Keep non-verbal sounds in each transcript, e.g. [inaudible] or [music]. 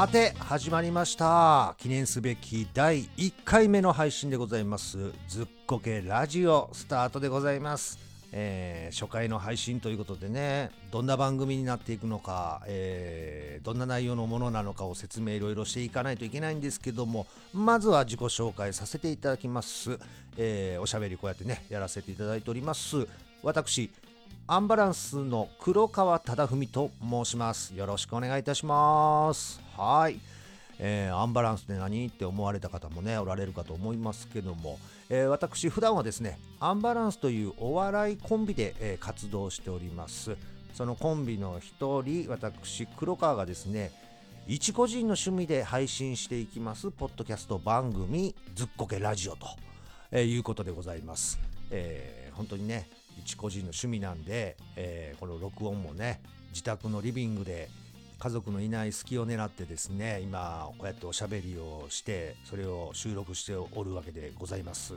さて始まりました。記念すべき第1回目の配信でございます。ずっこけラジオスタートでございます、えー初回の配信ということでねどんな番組になっていくのか、えーどんな内容のものなのかを説明いろいろしていかないといけないんですけどもまずは自己紹介させていただきます、えーおしゃべりこうやってねやらせていただいております。私アンバランスの黒川忠文と申します。よろしくお願いいたします。はい。えーアンバランスって何って思われた方もね、おられるかと思いますけども、えー私、普段はですね、アンバランスというお笑いコンビで、えー活動しております。そのコンビの一人、私、黒川がですね、一個人の趣味で配信していきます、ポッドキャスト番組、ずっこけラジオと、えいうことでございます。えー本当にね、一個人の趣味なんで、えこの録音もね、自宅のリビングで家族のいない隙を狙ってですね、今、こうやっておしゃべりをして、それを収録しておるわけでございます。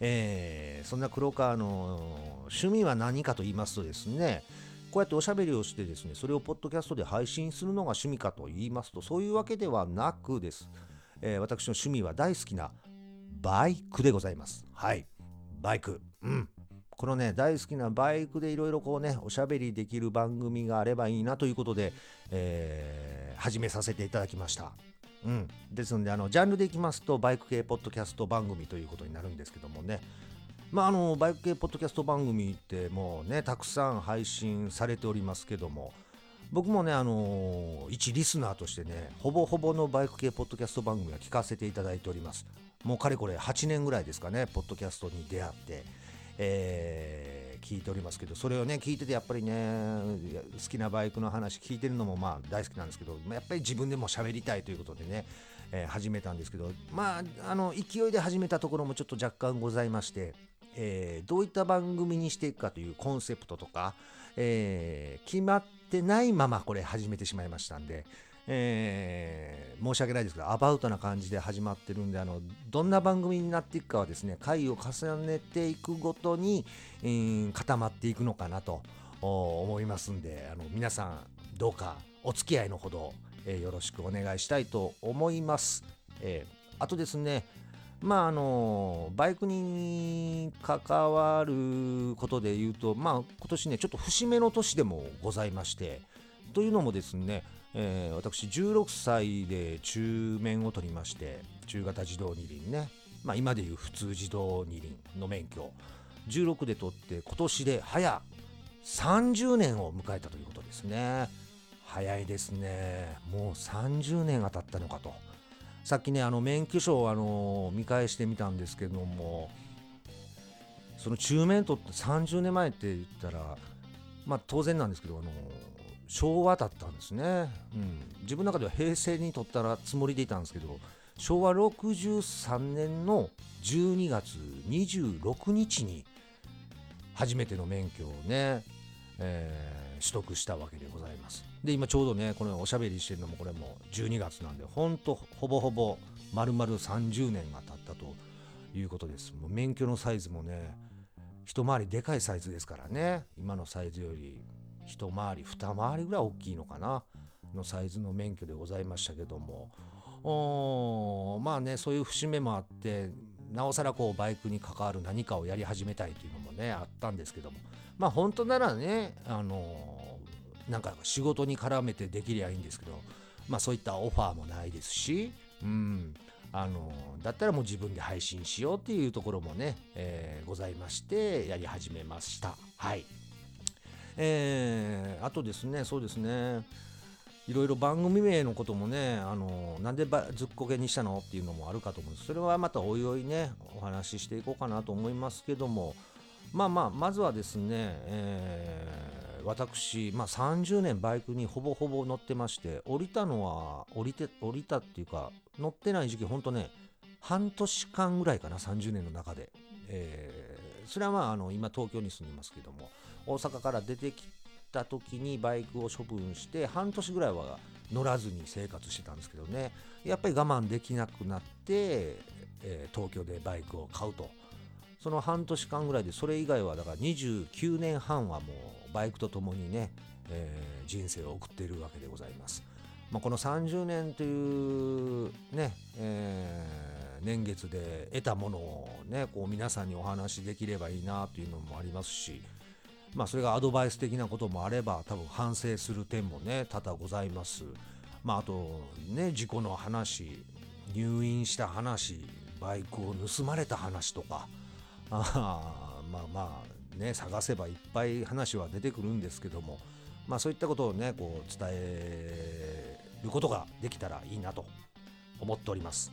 えーそんな黒川の趣味は何かと言いますとですね、こうやっておしゃべりをしてですね、それをポッドキャストで配信するのが趣味かと言いますと、そういうわけではなくです。えー私の趣味は大好きなバイクでございます。はい。バイク。うん。このね、大好きなバイクでいろいろこうね、おしゃべりできる番組があればいいなということで、えー始めさせていただきました。うん。ですので、あの、ジャンルでいきますと、バイク系ポッドキャスト番組ということになるんですけどもね。まあ、あの、バイク系ポッドキャスト番組ってもうね、たくさん配信されておりますけども、僕もね、あの一リスナーとしてね、ほぼほぼのバイク系ポッドキャスト番組は聞かせていただいております。もうかれこれ8年ぐらいですかね、ポッドキャストに出会って、えー聞いておりますけど、それをね、聞いててやっぱりね、好きなバイクの話聞いてるのもまあ大好きなんですけど、やっぱり自分でも喋りたいということでね、えー始めたんですけど、まあ、あの、勢いで始めたところもちょっと若干ございまして、えーどういった番組にしていくかというコンセプトとか、えー決まってないままこれ始めてしまいましたんで、えー申し訳ないですけどアバウトな感じで始まってるんであのどんな番組になっていくかはですね回を重ねていくごとに、えー固まっていくのかなと思いますんであの皆さんどうかお付き合いのほど、えーよろしくお願いしたいと思います。えーあとですねまああのバイクに関わることで言うと、まあ、今年ねちょっと節目の年でもございましてというのもですね、えー私16歳で中免を取りまして中型自動二輪ね、まあ、今でいう普通自動二輪の免許。16で取って今年で早30年を迎えたということですね。早いですね。もう30年が経ったのかと。さっきねあの免許証をあの見返してみたんですけどもその中免取って30年前って言ったらまあ当然なんですけどあの昭和だったんですね、うん、自分の中では平成に取ったらつもりでいたんですけど昭和63年の12月26日に初めての免許をね、えー取得したわけでございます。で今ちょうどねこのおしゃべりしてるのもこれも12月なんでほんとほぼほぼ丸々30年が経ったということです。もう免許のサイズもね一回りでかいサイズですからね。今のサイズより一回り二回りぐらい大きいのかな。のサイズの免許でございましたけども。おまあねそういう節目もあってなおさらこうバイクに関わる何かをやり始めたいというのもねあったんですけども。まあ本当ならねあのなんか仕事に絡めてできりゃいいんですけどまあそういったオファーもないですしうん。あのだったらもう自分で配信しようっていうところもね、えーございましてやり始めました。はい。えーあとですねそうですねいろいろ番組名のこともね、あのなんでばずっこけにしたのっていうのもあるかと思うんです。それはまたおいおいね、お話ししていこうかなと思いますけども、まあまあ、まずはですね、えー私、まあ、30年バイクにほぼほぼ乗ってまして、降りたのは、降りて、降りたっていうか、乗ってない時期、ほんとね、半年間ぐらいかな、30年の中で。えーそれはまあ、あの、今東京に住んでますけども、大阪から出てきた時にバイクを処分して半年ぐらいは乗らずに生活してたんですけどね。やっぱり我慢できなくなって、えー東京でバイクを買うと。その半年間ぐらいでそれ以外はだから29年半はもうバイクとともにね、えー人生を送っているわけでございます。まあ、この30年というね、えー、年月で得たものをねこう皆さんにお話しできればいいなというのもありますし、まあ、それがアドバイス的なこともあれば多分反省する点もね多々ございます。まあ、あとね事故の話入院した話バイクを盗まれた話とか。あまあまあね探せばいっぱい話は出てくるんですけども。まあそういったことをねこう伝えることができたらいいなと思っております。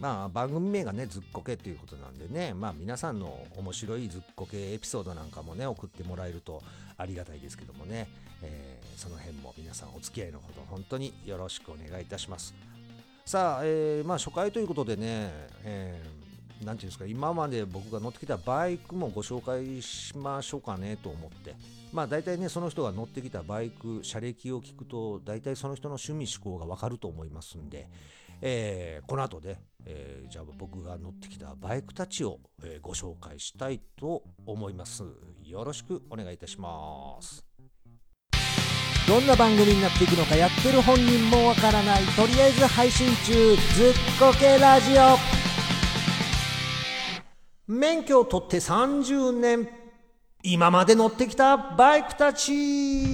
まあ番組名がねずっこけっていうことなんでね。まあ皆さんの面白いずっこけエピソードなんかもね送ってもらえるとありがたいですけどもね、えー、その辺も皆さんお付き合いのほど本当によろしくお願いいたします。さあ、えー、まあ初回ということでね、えー、なんていうんですか、今まで僕が乗ってきたバイクもご紹介しましょうかねと思って、まあ大体ね、その人が乗ってきたバイク、車歴を聞くと、大体その人の趣味思考がわかると思いますんで、えー、この後で、えー、じゃあ僕が乗ってきたバイクたちを、えー、ご紹介したいと思います。よろしくお願いいたします。どんな番組になっていくのかやってる本人もわからない。とりあえず配信中。ずっこけラジオ。免許を取って30年。今まで乗ってきたバイクたち。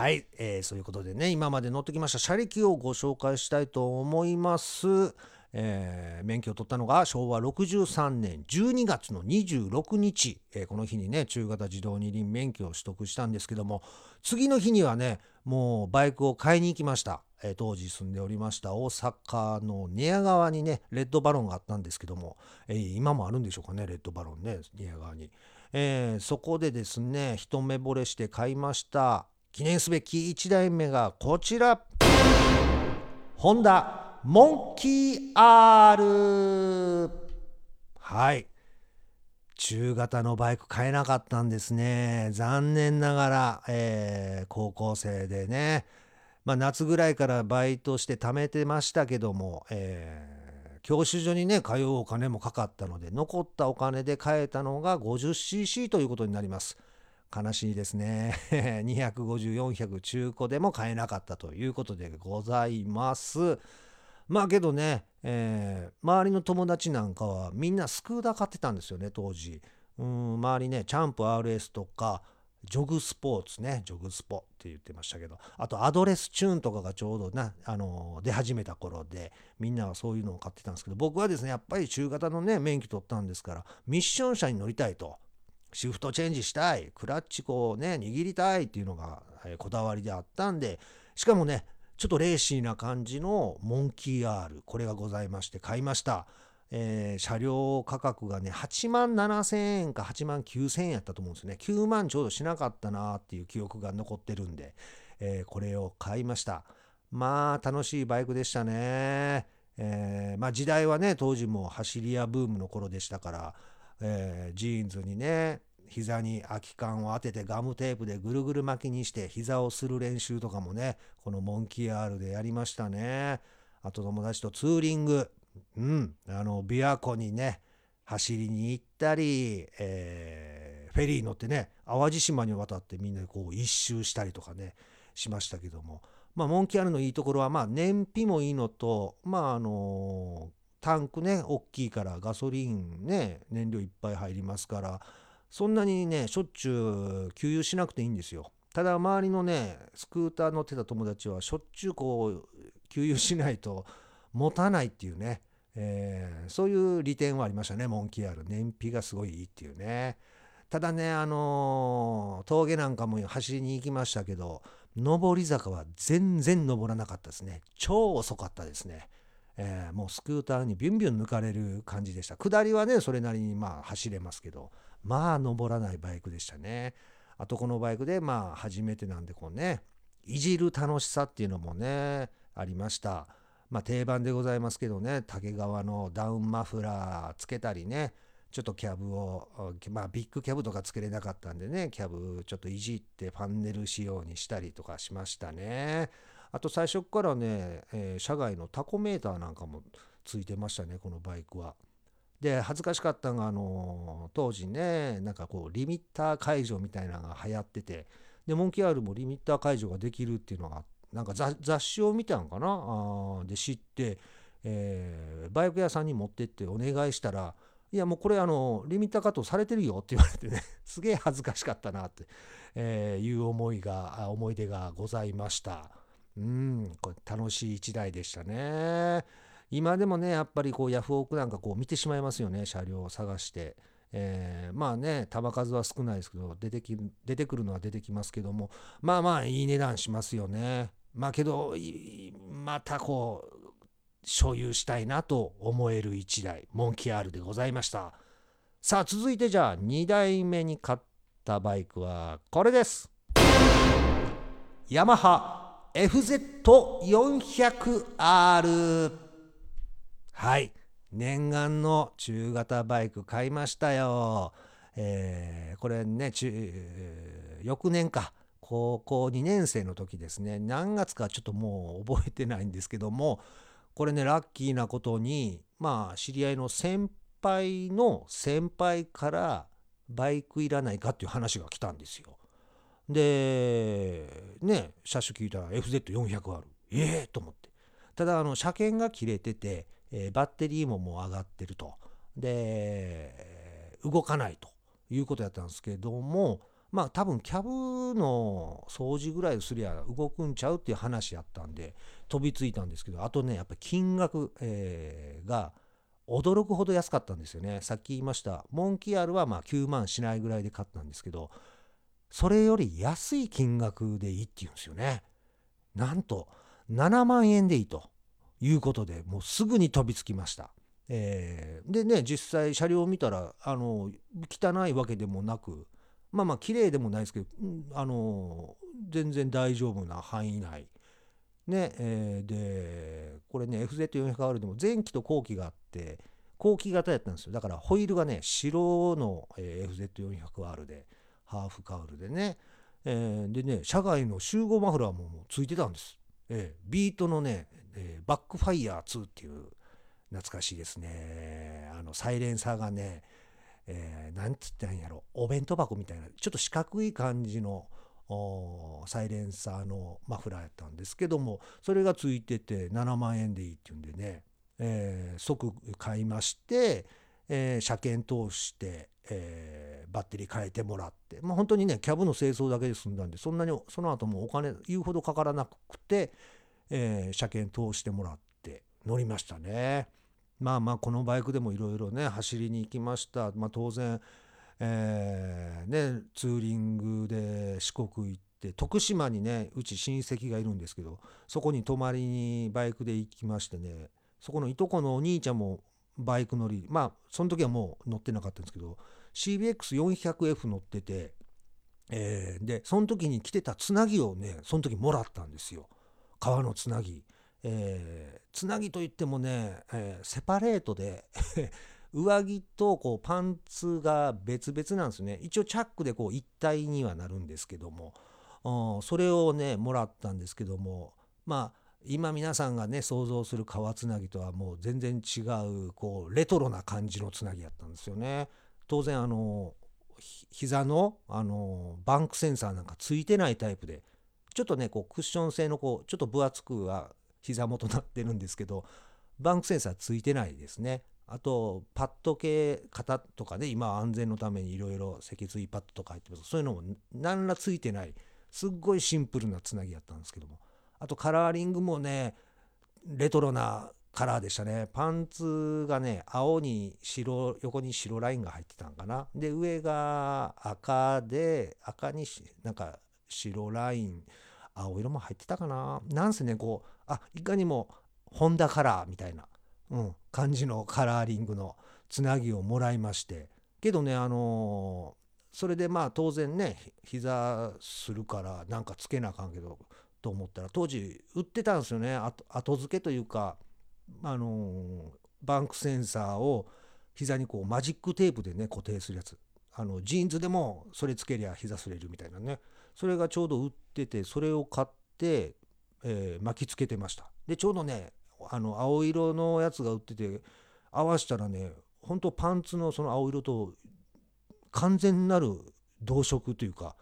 はい、えー、そういうことでね今まで乗ってきました車力をご紹介したいと思います。えー、免許を取ったのが昭和63年12月の26日、えー、この日にね中型自動二輪免許を取得したんですけども次の日にはねもうバイクを買いに行きました、えー、当時住んでおりました大阪の寝屋川にねレッドバロンがあったんですけども、え今もあるんでしょうかねレッドバロンね寝屋川に、えそこでですね一目惚れして買いました。記念すべき1台目がこちら。ホンダモンキー R はい。中型のバイク買えなかったんですね。残念ながら、えー、高校生でね。まあ夏ぐらいからバイトして貯めてましたけども、えー、教習所にね通うお金もかかったので残ったお金で買えたのが 50cc ということになります。悲しいですね。250400中古でも買えなかったということでございます。まあけどね、えー、周りの友達なんかはみんなスクーター買ってたんですよね当時。うん周りねチャンプ RS とかジョグスポーツねジョグスポって言ってましたけどあとアドレスチューンとかがちょうどな、あの出始めた頃でみんなはそういうのを買ってたんですけど僕はですねやっぱり中型のね免許取ったんですからミッション車に乗りたいとシフトチェンジしたいクラッチこうね握りたいっていうのが、え、こだわりであったんでしかもねちょっとレーシーな感じのモンキー R これがございまして買いました、えー、車両価格がね8万7000円か8万9000円やったと思うんですよね。9万ちょうどしなかったなっていう記憶が残ってるんで、えー、これを買いました。まあ楽しいバイクでしたね。えー、まあ時代はね当時も走り屋ブームの頃でしたから、えー、ジーンズにね膝に空き缶を当ててガムテープでぐるぐる巻きにして膝をする練習とかもね、このモンキー R でやりましたね。あと友達とツーリング、うん、あの、琵琶湖にね、走りに行ったり、えー、フェリー乗ってね、淡路島に渡ってみんなでこう一周したりとかね、しましたけども、まあ、モンキー R のいいところは、まあ、燃費もいいのと、まあ、あのタンクね、大きいからガソリンね、燃料いっぱい入りますから、そんなにねしょっちゅう給油しなくていいんですよ。ただ周りのねスクーター乗ってた友達はしょっちゅうこう給油しないと持たないっていうね、えー、そういう利点はありましたねモンキー R 燃費がすごいいいっていうね。ただねあのー、峠なんかも走りに行きましたけど上り坂は全然登らなかったですね。超遅かったですね。えー、もうスクーターにビュンビュン抜かれる感じでした下りはねそれなりにまあ走れますけどまあ登らないバイクでしたね。あとこのバイクでまあ初めてなんでこうねいじる楽しさっていうのもねありました。まあ定番でございますけどね竹川のダウンマフラーつけたりねちょっとキャブをまあビッグキャブとかつけれなかったんでねキャブちょっといじってパンネル仕様にしたりとかしましたね。あと最初からね、えー、車外のタコメーターなんかもついてましたねこのバイクは。で恥ずかしかったのがあの当時ねなんかこうリミッター解除みたいなのが流行っててでモンキー R もリミッター解除ができるっていうのがなんか雑誌を見たんかな？あで知って、えー、バイク屋さんに持ってってお願いしたらいやもうこれあのリミッターカットされてるよって言われてねすげえ恥ずかしかったなって、えー、いう思いが思い出がございましたうんこれ楽しい一台でしたね。今でもねやっぱりこうヤフオクなんかこう見てしまいますよね。車両を探して。えー、まあね球数は少ないですけど出てき出てくるのは出てきますけども。まあまあいい値段しますよね。まあけどまたこう所有したいなと思える1台。モンキー R でございました。さあ続いてじゃあ2台目に買ったバイクはこれです。ヤマハ FZ400R はい念願の中型バイク買いましたよ。えー、これね、翌年か、高校2年生の時ですね、何月かちょっともう覚えてないんですけども、これね、ラッキーなことに、まあ、知り合いの先輩の先輩からバイクいらないかっていう話が来たんですよ。で、ね、車種聞いたら FZ400 ある。ええー、と思って。ただ、あの、車検が切れてて、えー、バッテリーももう上がってると。で、動かないということやったんですけども、まあ多分キャブの掃除ぐらいすりゃ動くんちゃうっていう話やったんで飛びついたんですけどあとねやっぱ金額、えー、が驚くほど安かったんですよねさっき言いましたモンキー R はまあ9万しないぐらいで買ったんですけどそれより安い金額でいいっていうんですよねなんと7万円でいいということでもうすぐに飛びつきました。えー、でね実際車両を見たらあの汚いわけでもなくまあまあ綺麗でもないですけど、あの全然大丈夫な範囲内。ねえー、でこれね FZ400R でも前期と後期があって後期型やったんですよだからホイールがね白の、FZ400R でハーフカウルでね、えー、でね車外の集合マフラーももうついてたんです、えー、ビートのねえー、バックファイヤー2っていう懐かしいですね。あのサイレンサーがね、えー、なんつったんやろ。お弁当箱みたいなちょっと四角い感じのサイレンサーのマフラーやったんですけどもそれがついてて7万円でいいっていうんでね、えー、即買いまして、えー、車検通して、えー、バッテリー変えてもらって、まあ、本当にねキャブの清掃だけで済んだんでそんなにその後もお金言うほどかからなくて、えー、車検通してもらって乗りましたね。まあまあこのバイクでもいろいろね走りに行きました。まあ、当然、えー、ね、ツーリングで四国行って徳島にねうち親戚がいるんですけどそこに泊まりにバイクで行きましてねそこのいとこのお兄ちゃんもバイク乗りまあその時はもう乗ってなかったんですけど CBX400F 乗ってて、えー、でその時に着てたつなぎをねその時もらったんですよ。革のつなぎ、えー、つなぎといってもね、えー、セパレートで [laughs] 上着とこうパンツが別々なんですね一応チャックでこう一体にはなるんですけどもそれをねもらったんですけどもまあ今皆さんがね想像する革つなぎとはもう全然違うこうレトロな感じのつなぎやったんですよね。当然あの膝のあのバンクセンサーなんかついてないタイプでちょっとねこうクッション性のこうちょっと分厚くは膝元になってるんですけどバンクセンサーついてないですね。あとパッド系型とかね今安全のためにいろいろ脊椎パッドとか入ってます。そういうのも何らついてないすっごいシンプルなつなぎやったんですけども。あとカラーリングもねレトロなカラーでしたね。パンツがね青に白横に白ラインが入ってたんかな。で上が赤で赤になんか白ライン青色も入ってたかな。なんせねこうあいかにもホンダカラーみたいな、うん、感じのカラーリングのつなぎをもらいまして。けどねあのー、それでまあ当然ね膝するからなんかつけなあかんけどと思ったら当時売ってたんですよね。後付けというかあの、バンクセンサーを膝にこうマジックテープでね固定するやつ。あのジーンズでもそれつけりゃ膝すれるみたいなね。それがちょうど売っててそれを買って、え、巻きつけてました。でちょうどねあの青色のやつが売ってて合わしたらねほんとパンツのその青色と完全なる同色というか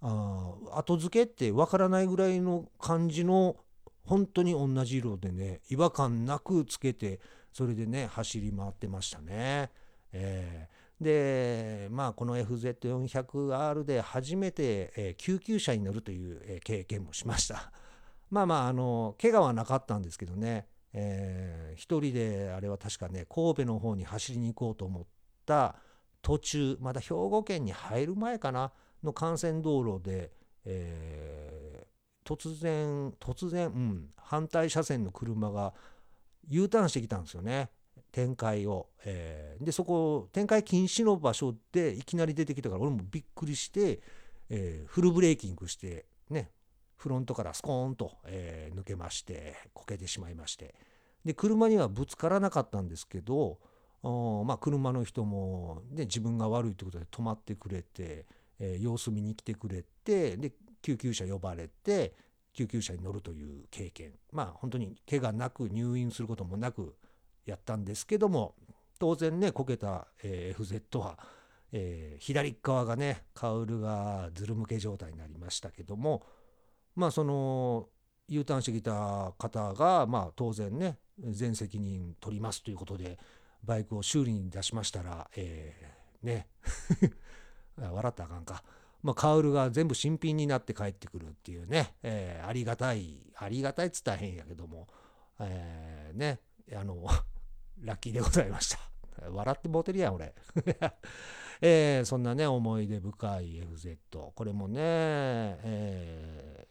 あ後付けってわからないぐらいの感じの本当に同じ色でね違和感なくつけてそれでね走り回ってましたね。えー、でまあこの FZ400R で初めて、えー、救急車に乗るという、えー、経験もしました。[laughs] まあまああの怪我はなかったんですけどね、えー、一人であれは確かね神戸の方に走りに行こうと思った途中まだ兵庫県に入る前かなの幹線道路で、えー、突然突然、うん、反対車線の車が U ターンしてきたんですよね。展開を、えー、でそこ展開禁止の場所でいきなり出てきたから俺もびっくりして、えー、フルブレーキングしてねフロントからスコーンと、えー、抜けましてこけてしまいまして。で車にはぶつからなかったんですけどまあ、車の人も、ね、自分が悪いということで止まってくれて、えー、様子見に来てくれてで救急車呼ばれて救急車に乗るという経験。まあ本当に怪我なく入院することもなくやったんですけども当然ねこけた、えー、FZ は、えー、左側がねカウルがずるむけ状態になりましたけどもまあその U ターンしてきた方がまあ当然ね全責任取りますということでバイクを修理に出しましたら、えー、ね笑ったらあかんか。まあ、カウルが全部新品になって帰ってくるっていうね、えー、ありがたい、ありがたいっつったら変やけども、えー、ね、あの、[laughs] ラッキーでございました。笑ってモテるやん、俺。[laughs] えー、そんなね、思い出深い FZ。これもね、え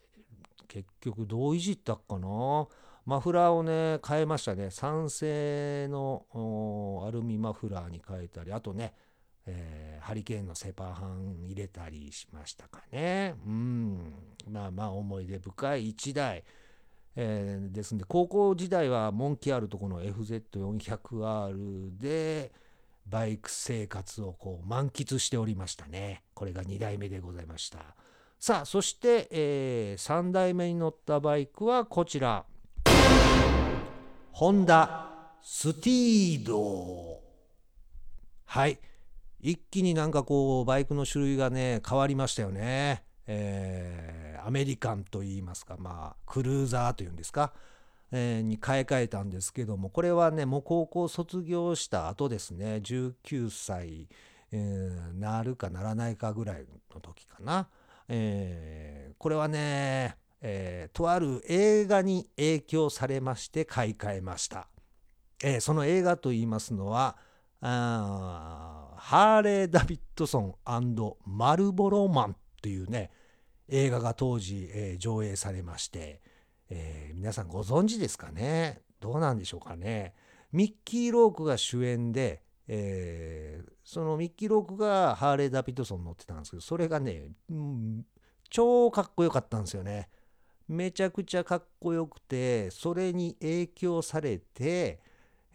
ー、結局どういじったかな。マフラーをね、変えましたね。酸性のアルミマフラーに変えたり、あとね、えー、ハリケーンのセパハン入れたりしましたかね。うん。まあまあ思い出深い1台。えー、ですんで、高校時代はモンキーあるとこの FZ400R で、バイク生活をこう満喫しておりましたね。これが2代目でございました。さあ、そして、えー、3代目に乗ったバイクはこちら。ホンダスティード。はい。一気になんかこうバイクの種類がね変わりましたよね。えー、アメリカンといいますかまあクルーザーというんですか、えー、に買い替えたんですけどもこれはねもう高校卒業した後ですね19歳、えー、なるかならないかぐらいの時かな。えー、これはね、え、とある映画に影響されまして買い替えました。えー、その映画と言いますのはあハーレー・ダビッドソンマルボロマンというね映画が当時、えー、上映されまして、えー、皆さんご存知ですかね？どうなんでしょうかね？ミッキー・ロークが主演で、えー、そのミッキー・ロークがハーレー・ダビッドソン乗ってたんですけどそれがね、うん、超かっこよかったんですよね。めちゃくちゃかっこよくてそれに影響されて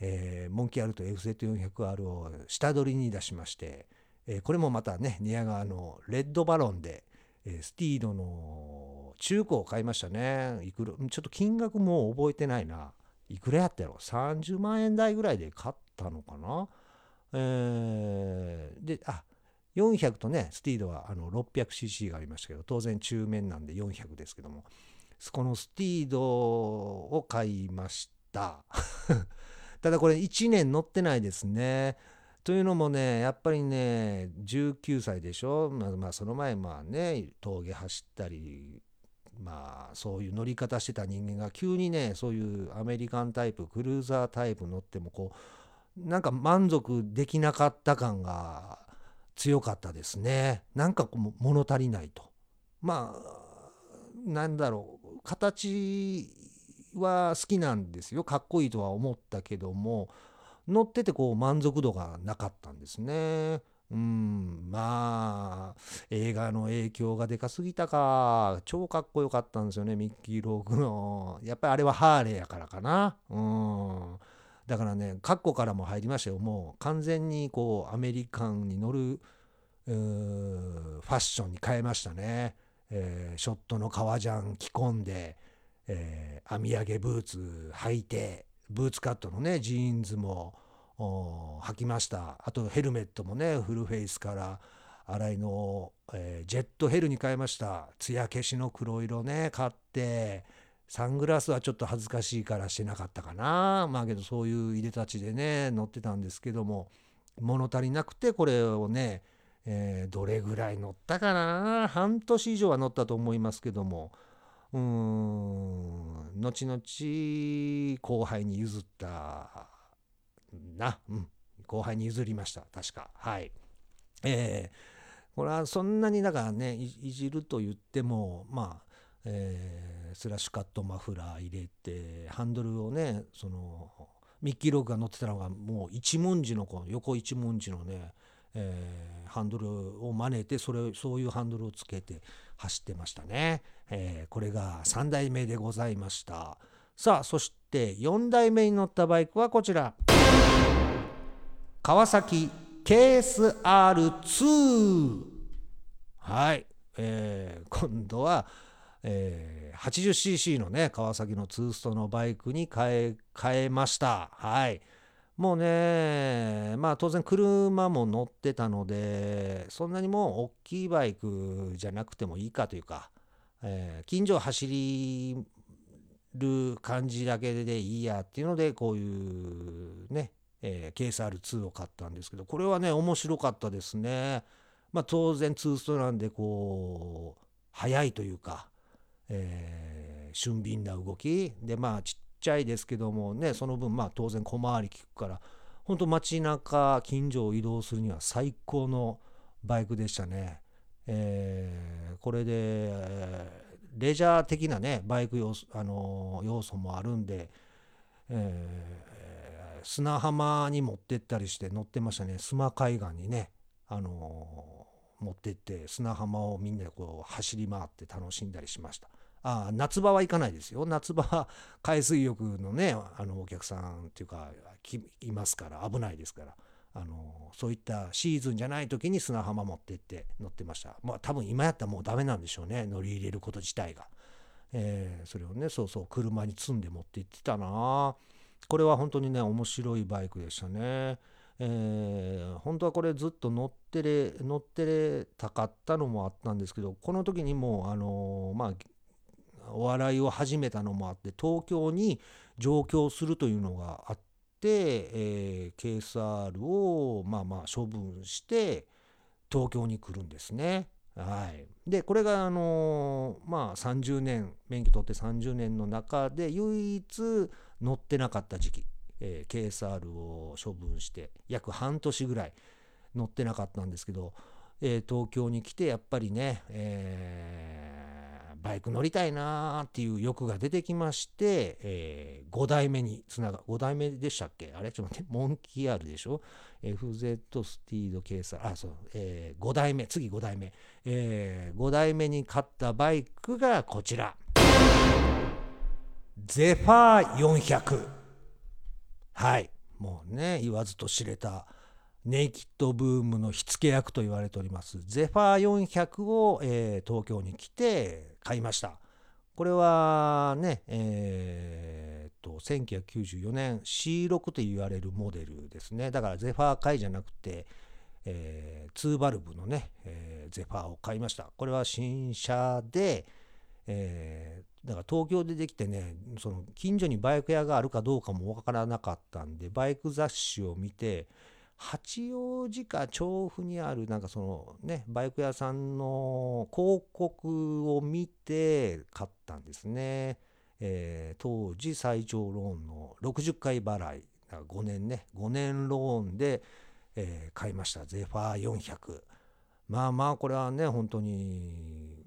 えー、モンキー R と FZ400R を下取りに出しまして、えー、これもまたね寝屋川のレッドバロンで、えー、スティードの中古を買いましたね。いくらちょっと金額も覚えてないな。いくらやったやろ？30万円台ぐらいで買ったのかな？えー、であ400とねスティードはあの 600cc がありましたけど当然中面なんで400ですけどもこのスティードを買いました。ただこれ1年乗ってないですね。というのもねやっぱりね19歳でしょ、まあ、まあその前まあね峠走ったりまあそういう乗り方してた人間が急にねそういうアメリカンタイプクルーザータイプ乗ってもこうなんか満足できなかった感が強かったですね。なんか物足りないと。まあなんだろう。形は好きなんですよ。かっこいいとは思ったけども乗っててこう満足度がなかったんですね。うんまあ映画の影響がでかすぎたか。超かっこよかったんですよねミッキー・ロークの。やっぱりあれはハーレーやからかな。うん。だからね格好からも入りましたよ。もう完全にこうアメリカンに乗るファッションに変えましたね、えー、ショットの革ジャン着込んでえー、編み上げブーツ履いてブーツカットのねジーンズも履きました。あとヘルメットもねフルフェイスからアライの、えー、ジェットヘルに変えました。艶消しの黒色ね買ってサングラスはちょっと恥ずかしいからしてなかったかな。まあけどそういういでたちでね乗ってたんですけども物足りなくてこれをね、えー、どれぐらい乗ったかな。半年以上は乗ったと思いますけども。うん。後々後輩に譲ったな、うん、後輩に譲りました。確か。はい。えー、これはそんなにだからねいじると言ってもまあえー、スラッシュカットマフラー入れてハンドルをねそのミッキーロークが乗ってたのがもう一文字のこの横一文字のね、えー、ハンドルを真似てそれそういうハンドルをつけて走ってましたね、えー、これが3代目でございました。さあそして4代目に乗ったバイクはこちら。川崎 KSR2 はい、えー、今度はえー、80cc のね川崎のツーストのバイクに変え変えました。はい。もうねまあ当然車も乗ってたのでそんなにもう大きいバイクじゃなくてもいいかというか、えー、近所を走りる感じだけでいいやっていうのでこういうね、えー、KSR2 を買ったんですけどこれはね面白かったですね。まあ当然ツーストなんでこう速いというかえー、俊敏な動き。でまあちっちゃいですけどもねその分まあ当然小回り利くから本当街中近所を移動するには最高のバイクでしたね。えー、これでレジャー的なねバイク要素,、あの要素もあるんで、えー、砂浜に持ってったりして乗ってましたね須磨海岸にね、あの持ってって砂浜をみんなでこう走り回って楽しんだりしました。あ夏場は行かないですよ。夏場は海水浴のねあのお客さんっていうかいますから危ないですから。あのそういったシーズンじゃない時に砂浜持ってって乗ってました。まあ多分今やったらもうダメなんでしょうね。乗り入れること自体が、えー、それをねそうそう車に積んで持って行ってたな。これは本当にね面白いバイクでしたね。えー、本当はこれずっと乗ってれ乗ってれたかったのもあったんですけどこの時にもうあのー、まあお笑いを始めたのもあって東京に上京するというのがあって、えー、KSR をまあまあ処分して東京に来るんですね。はい、でこれがあのー、まあ30年免許取って30年の中で唯一乗ってなかった時期、えー、KSR を処分して約半年ぐらい乗ってなかったんですけど、えー、東京に来てやっぱりね、えーバイク乗りたいなーっていう欲が出てきまして、えー、5代目につなが、5代目でしたっけ？あれ？ちょっと待って、モンキー R でしょ ?FZ スティードケーサー、あ、そう、えー、5代目、次5代目。えー、5代目に買ったバイクがこちら。ゼファー400。はい。もうね、言わずと知れた。ネイキッドブームの火付け役と言われておりますゼファー400を、えー、東京に来て買いました。これはねえー、と1994年 C6 と言われるモデルですね。だからゼファー買いじゃなくて、えー、2バルブのね、えー、ゼファーを買いました。これは新車で、えー、だから東京でできてねその近所にバイク屋があるかどうかもわからなかったんでバイク雑誌を見て八王子か調布にあるなんかそのねバイク屋さんの広告を見て買ったんですね、えー、当時最長ローンの60回払い5年ね。5年ローンで、えー、買いました。ゼファー400まあまあこれはね本当に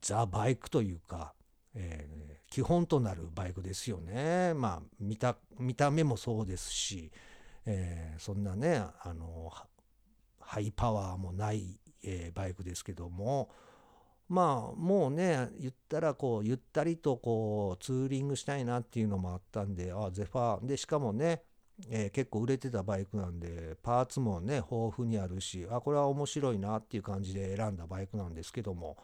ザ・バイクというか、えー、基本となるバイクですよね。まあ見た見た目もそうですしえー、そんなねあのハイパワーもない、えー、バイクですけどもまあもうね言ったらこうゆったりとこうツーリングしたいなっていうのもあったんであゼファーでしかもね、えー、結構売れてたバイクなんでパーツもね豊富にあるしあこれは面白いなっていう感じで選んだバイクなんですけども、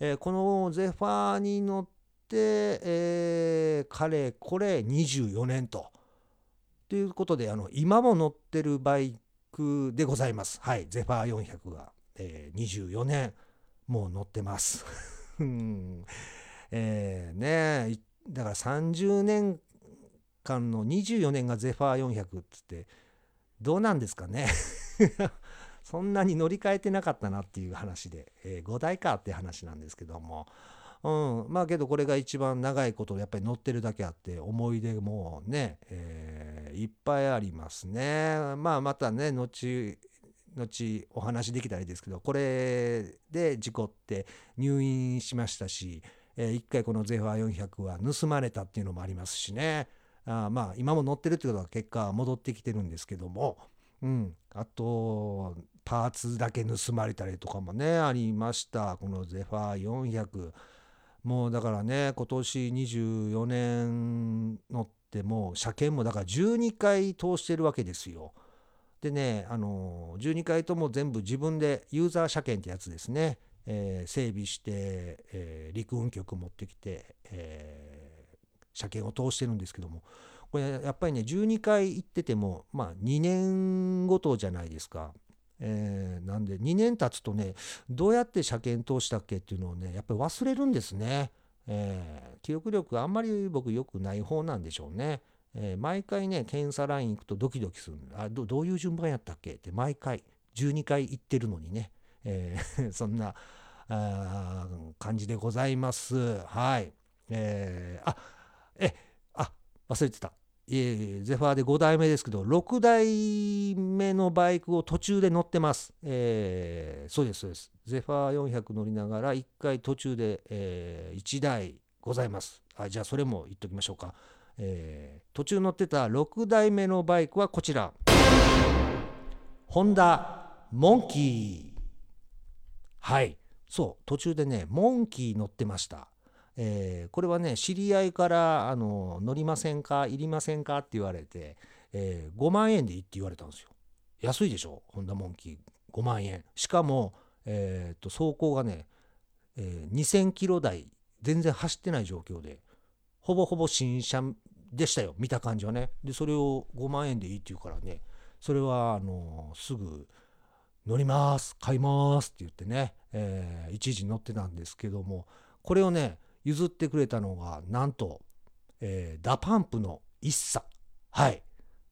えー、このゼファーに乗って、えー、かれこれ24年と。ということであの今も乗ってるバイクでございます。はい、ゼファー400が。えー、24年もう乗ってます。[laughs] えー、ねだから30年間の24年がゼファー400っつってどうなんですかね [laughs] そんなに乗り換えてなかったなっていう話で、えー、5台かって話なんですけども、うん、まあけどこれが一番長いことやっぱり乗ってるだけあって思い出もね、えー、いっぱいありますね。まあまたね後後お話できたらいいですけどこれで事故って入院しましたし、えー、回このゼファー400は盗まれたっていうのもありますしね。あまあ今も乗ってるってことは結果戻ってきてるんですけども、うん、あとパーツだけ盗まれたりとかもねありました。このゼファー400もうだからね今年24年乗っても車検もだから12回通してるわけですよ。でねあの12回とも全部自分でユーザー車検ってやつですね、えー、整備して、えー、陸運局持ってきて、えー、車検を通してるんですけどもこれやっぱりね12回行っててもまあ2年ごとじゃないですか。えー、なんで2年経つとねどうやって車検通したっけっていうのをねやっぱり忘れるんですね。えー、記憶力あんまり僕良くない方なんでしょうね。えー、毎回ね検査ライン行くとドキドキする。あどどういう順番やったっけ？って毎回12回行ってるのにね、えー、[laughs] そんなあ感じでございます。はい。えー、あえあ忘れてた。えゼファーで5代目ですけど6代目のバイクを途中で乗ってます、えー、そうですそうです。ゼファー400乗りながら1回途中で、えー、1台ございます。あじゃあそれも言っときましょうか。えー、途中乗ってた6台目のバイクはこちら。ホンダモンキー。はい。そう途中でねモンキー乗ってました、えー、これはね知り合いからあの乗りませんかいりませんかって言われて、えー、5万円でいいって言われたんですよ。安いでしょホンダモンキー。5万円しかも、えー、と走行がね、えー、2000キロ台全然走ってない状況でほぼほぼ新車でしたよ見た感じはね。でそれを5万円でいいって言うからねそれはあのすぐ乗ります買いますって言ってね、えー、一時乗ってたんですけどもこれをね譲ってくれたのがなんと、えー、 DA PUMPの ISSA。はい。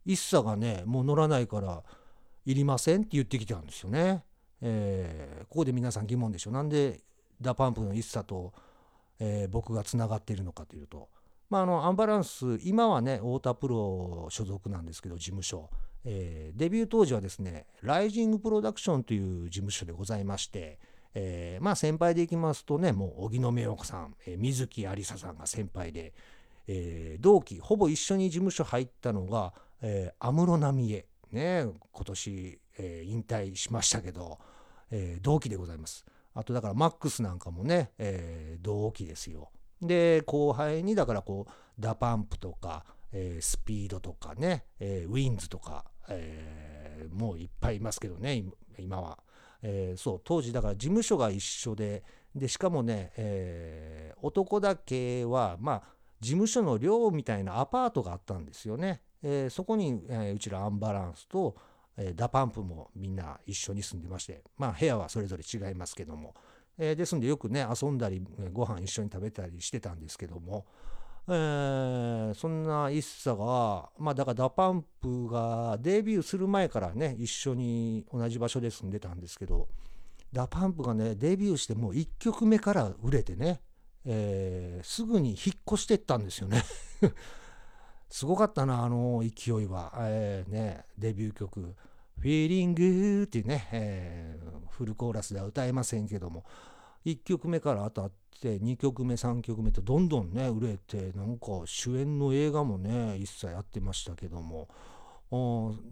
ISSAがねもう乗らないからいりませんって言ってきたんですよね、えー、ここで皆さん疑問でしょ。なんで DA PUMPの ISSAと、えー、僕がつながっているのかというと。まあ、あのアンバランス今はね太田プロ所属なんですけど事務所、えー、デビュー当時はですねライジングプロダクションという事務所でございまして、えー、まあ先輩でいきますとねもう荻野目洋子さん、えー、水木有沙さんが先輩で、えー、同期ほぼ一緒に事務所入ったのが安室、奈美恵ね今年、えー、引退しましたけど、えー、同期でございます。あとだから MAXなんかもね、えー、同期ですよ。で後輩にだからこう DA PUMPとか、えー、スピードとかね、えー、ウィンズとか、えー、もういっぱいいますけどね今は、えそう当時だから事務所が一緒ででしかもね、え男だけはまあ事務所の寮みたいなアパートがあったんですよね、えそこに、えうちらアンバランスと、え DA PUMPもみんな一緒に住んでましてまあ部屋はそれぞれ違いますけども、え、ですんでよくね遊んだりご飯一緒に食べたりしてたんですけども、えー、そんな ISSAがまあだから DA PUMPがデビューする前からね一緒に同じ場所で住んでたんですけど DA PUMPがねデビューしてもう1曲目から売れてね、えー、すぐに引っ越してったんですよね。[laughs] すごかったなあの勢いは、えー、ねデビュー曲。フィーリングっていうね、えー、フルコーラスでは歌えませんけども。1曲目から当たって2曲目3曲目とどんどんね売れてなんか主演の映画もね一切やってましたけども。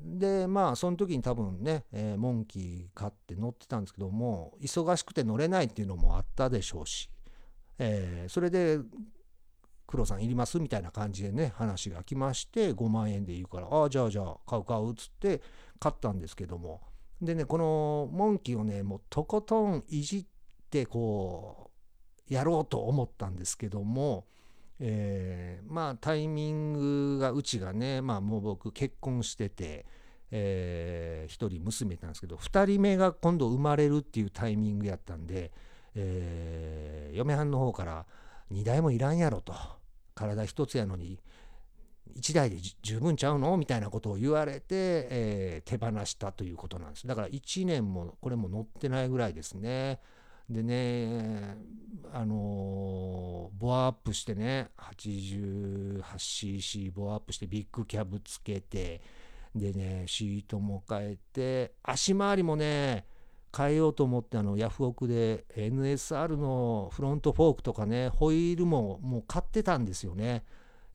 でまあその時に多分ね、モンキー買って乗ってたんですけども忙しくて乗れないっていうのもあったでしょうし、え、それで黒さんいりますみたいな感じでね話が来まして5万円で言うからああじゃあじゃあ買う買うっつって買ったんですけども。でねこのモンキーをねもうとことんいじってこうやろうと思ったんですけども、え、まあタイミングがうちがねまあもう僕結婚してて、えー、1人娘いたんですけど2人目が今度生まれるっていうタイミングやったんで、え、嫁はんの方から2台もいらんやろと。体一つやのに1台で十分ちゃうの？みたいなことを言われて、えー、手放したということなんです。だから1年もこれも乗ってないぐらいですね。でねあの、ボアアップしてね 88cc ボアアップしてビッグキャブつけてでねシートも変えて足回りもね変えようと思ってあのヤフオクで NSR のフロントフォークとかねホイールももう買ってたんですよね、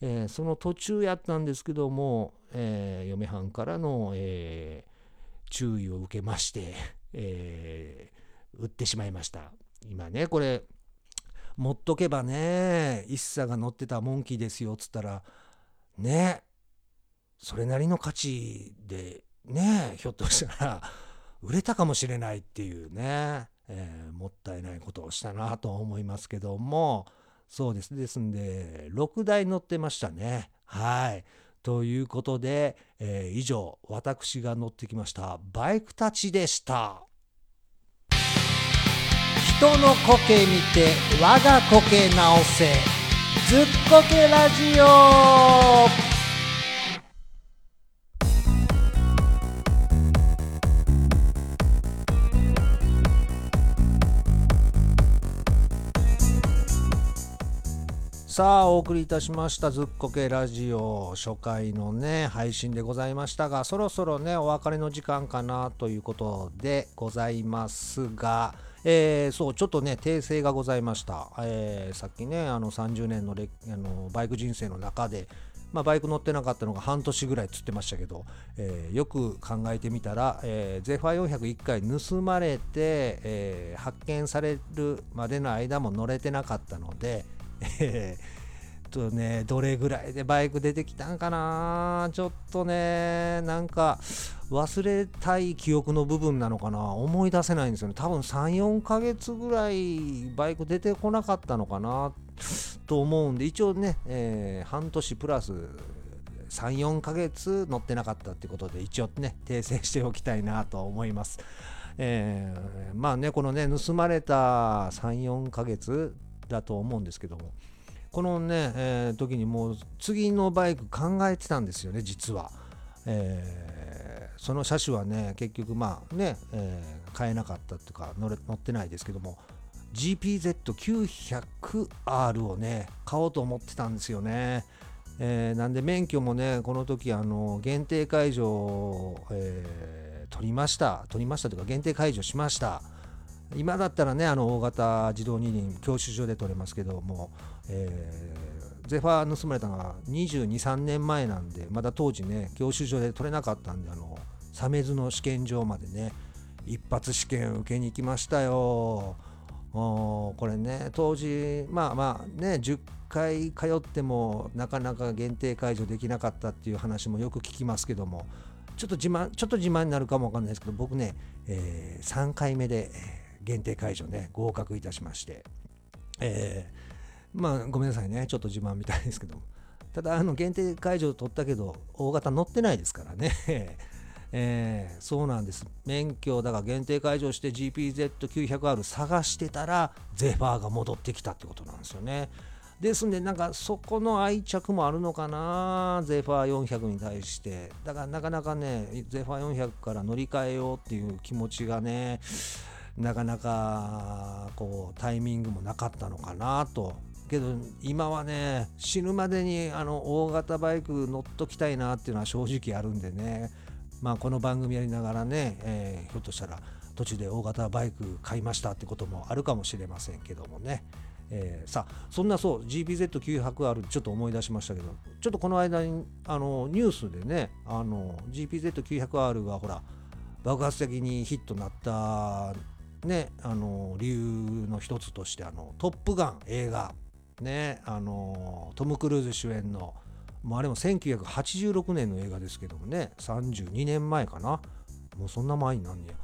えー、その途中やったんですけども、えー、嫁はんからの、えー、注意を受けまして、[laughs] え売ってしまいました。今ねこれ持っとけばね一茶が乗ってたモンキーですよっつったらねそれなりの価値でねひょっとしたら売れたかもしれないっていうね、えー、もったいないことをしたなと思いますけどもそうです。ですんで6台乗ってましたね。はい。ということで、えー、以上私が乗ってきましたバイクたちでした。人の苔見て我が苔直せ。ずっこけラジオ。さあお送りいたしました。ずっこけラジオ。初回のね配信でございましたがそろそろねお別れの時間かなということでございますがえー、そうちょっとね訂正がございました、えー、さっきねあの30年のレあのバイク人生の中でまあ、バイク乗ってなかったのが半年ぐらいつってましたけど、えー、よく考えてみたら、えー、ゼファー401回盗まれて、えー、発見されるまでの間も乗れてなかったので、えー、とね、どれぐらいでバイク出てきたんかなちょっとね、なんか忘れたい記憶の部分なのかな思い出せないんですよね。多分3、4ヶ月ぐらいバイク出てこなかったのかなと思うんで、一応ね、えー、半年プラス3、4ヶ月乗ってなかったってことで、一応ね、訂正しておきたいなと思います。えー、まあね、このね、盗まれた3、4ヶ月だと思うんですけどもこのね、えー、時にもう次のバイク考えてたんですよね実は、えー、その車種はね結局まあね、えー、買えなかったっていうか乗れ乗ってないですけども GPZ900R をね買おうと思ってたんですよね、えー、なんで免許もねこの時あの限定解除、えー、取りました。取りましたというか限定解除しました。今だったらねあの大型自動二輪教習所で取れますけども、えー、ゼファー盗まれたのが22、3年前なんでまだ当時ね教習所で取れなかったんであの鮫洲の試験場までね一発試験受けに行きましたよ。これね当時まあまあね10回通ってもなかなか限定解除できなかったっていう話もよく聞きますけどもちょっと自慢ちょっと自慢になるかもわかんないですけど僕ね、えー、3回目で、限定解除ね合格いたしまして。えー、まあごめんなさいね。ちょっと自慢みたいですけど。[laughs] ただあの限定解除取ったけど大型乗ってないですからね。[laughs] えー、そうなんです。免許だから限定解除して GPZ900R 探してたらゼファーが戻ってきたってことなんですよね。ですんでなんかそこの愛着もあるのかな？ゼファー400に対して。だからなかなかねゼファー400から乗り換えようっていう気持ちがねなかなかこうタイミングもなかったのかなとけど今はね死ぬまでにあの大型バイク乗っときたいなっていうのは正直あるんでね。まあこの番組やりながらね、えー、ひょっとしたら途中で大型バイク買いましたってこともあるかもしれませんけどもね、えー、さあそんなそう GPZ900R ちょっと思い出しましたけどちょっとこの間にあのニュースでねあの GPZ900R がほら爆発的にヒットになったね、あの理由の一つとしてあの「トップガン」映画、ね、あのトム・クルーズ主演の、もうあれも1986年の映画ですけどもね32年前かな。もうそんな前になんねや、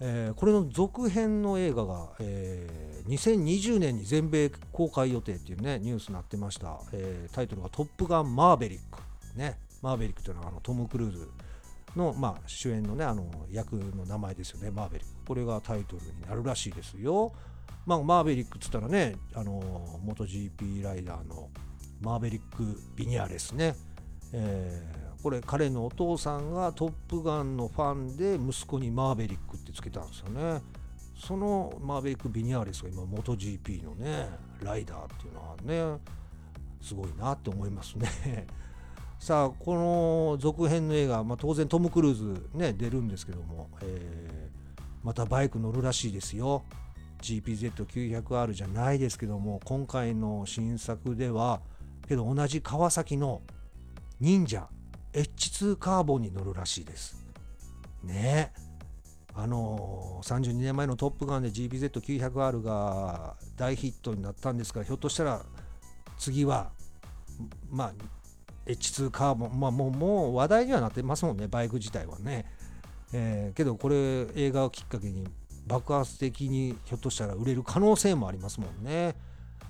えー、これの続編の映画が、えー、2020年に全米公開予定っていうねニュースになってました、えー、タイトルが「トップガンマーベリック」ね。マーベリックというのはあのトム・クルーズの、まあ、主演のねあの役の名前ですよね。マーベリック。これがタイトルになるらしいですよ。まあ、マーベリックっつったらねあの元 GP ライダーのマーベリック・ビニアレスね、えー、これ彼のお父さんがトップガンのファンで息子にマーベリックってつけたんですよね。そのマーベリック・ビニアレスが今元 GP のねライダーっていうのはねすごいなって思いますね。[laughs] さあこの続編の映画、まあ、当然トム・クルーズね出るんですけども、えー、またバイク乗るらしいですよ。GPZ900R じゃないですけども今回の新作ではけど同じ川崎の忍者 H2 カーボンに乗るらしいです。ね。えあのー、32年前の「トップガン」で GPZ900R が大ヒットになったんですからひょっとしたら次はまあ H2 カーボンまあもうもう話題にはなってますもんねバイク自体はね、えー、けどこれ映画をきっかけに爆発的にひょっとしたら売れる可能性もありますもんね。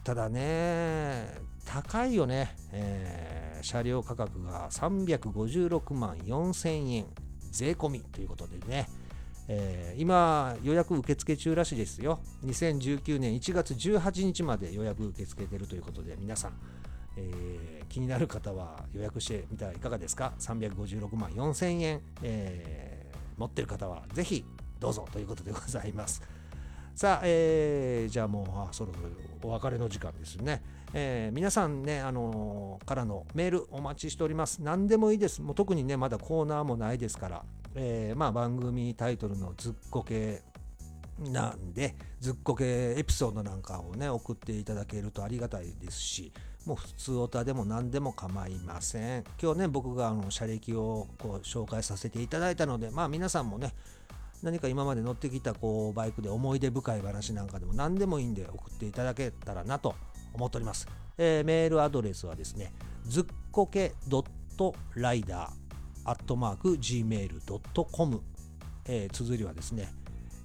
ただね高いよね、えー、車両価格が356万4000円。税込みということでね、えー、今予約受付中らしいですよ。2019年1月18日まで予約受け付けてるということで皆さん、えー、気になる方は予約してみたらいかがですか？356万4000円、えー、持ってる方はぜひどうぞということでございます。さあ、えー、じゃあもうそろそろお別れの時間ですね。えー、皆さんね、あのー、からのメールお待ちしております。何でもいいです。もう特にね、まだコーナーもないですから、えー、まあ番組タイトルのずっこけなんで、ずっこけエピソードなんかをね、送っていただけるとありがたいですし、もう普通オタでも何でも構いません。今日ね、僕があの車歴をこう紹介させていただいたので、まあ皆さんもね、何か今まで乗ってきたこうバイクで思い出深い話なんかでも何でもいいんで送っていただけたらなと思っております。えー、メールアドレスはですね、ずっこけ .rider アットマーク gmail.com、えー、綴りはですね、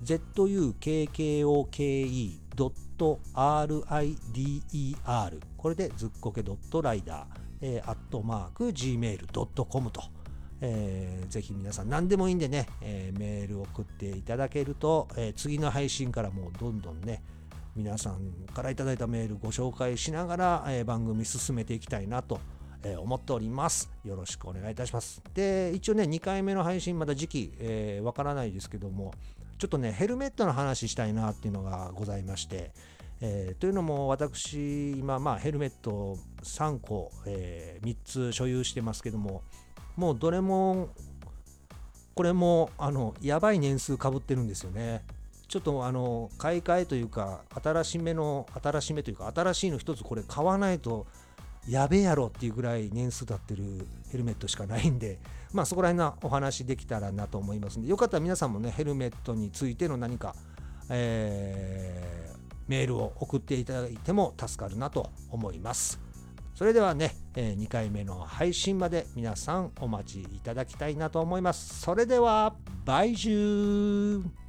zukkoke.rider これでずっこけ .rider えー、アットマーク gmail.com とえー、ぜひ皆さん何でもいいんでね、えー、メール送っていただけると、えー、次の配信からもうどんどんね皆さんからいただいたメールご紹介しながら、えー、番組進めていきたいなと、えー、思っております。よろしくお願いいたします。で、一応ね、2回目の配信まだ時期わ、えー、からないですけども、ちょっとね、ヘルメットの話したいなっていうのがございまして、えー、というのも私、今、まあ、ヘルメット3個、えー、3つ所有してますけども、もうどれもこれもあのやばい年数かぶってるんですよねちょっとあの買い替えというか新しめの新しめというか新しいの一つこれ買わないとやべえやろっていうぐらい年数経ってるヘルメットしかないんで [laughs] まあそこら辺のお話できたらなと思いますんでよかったら皆さんもねヘルメットについての何か、えー、メールを送っていただいても助かるなと思います。それではね、え2回目の配信まで皆さんお待ちいただきたいなと思います。それでは、バイジュー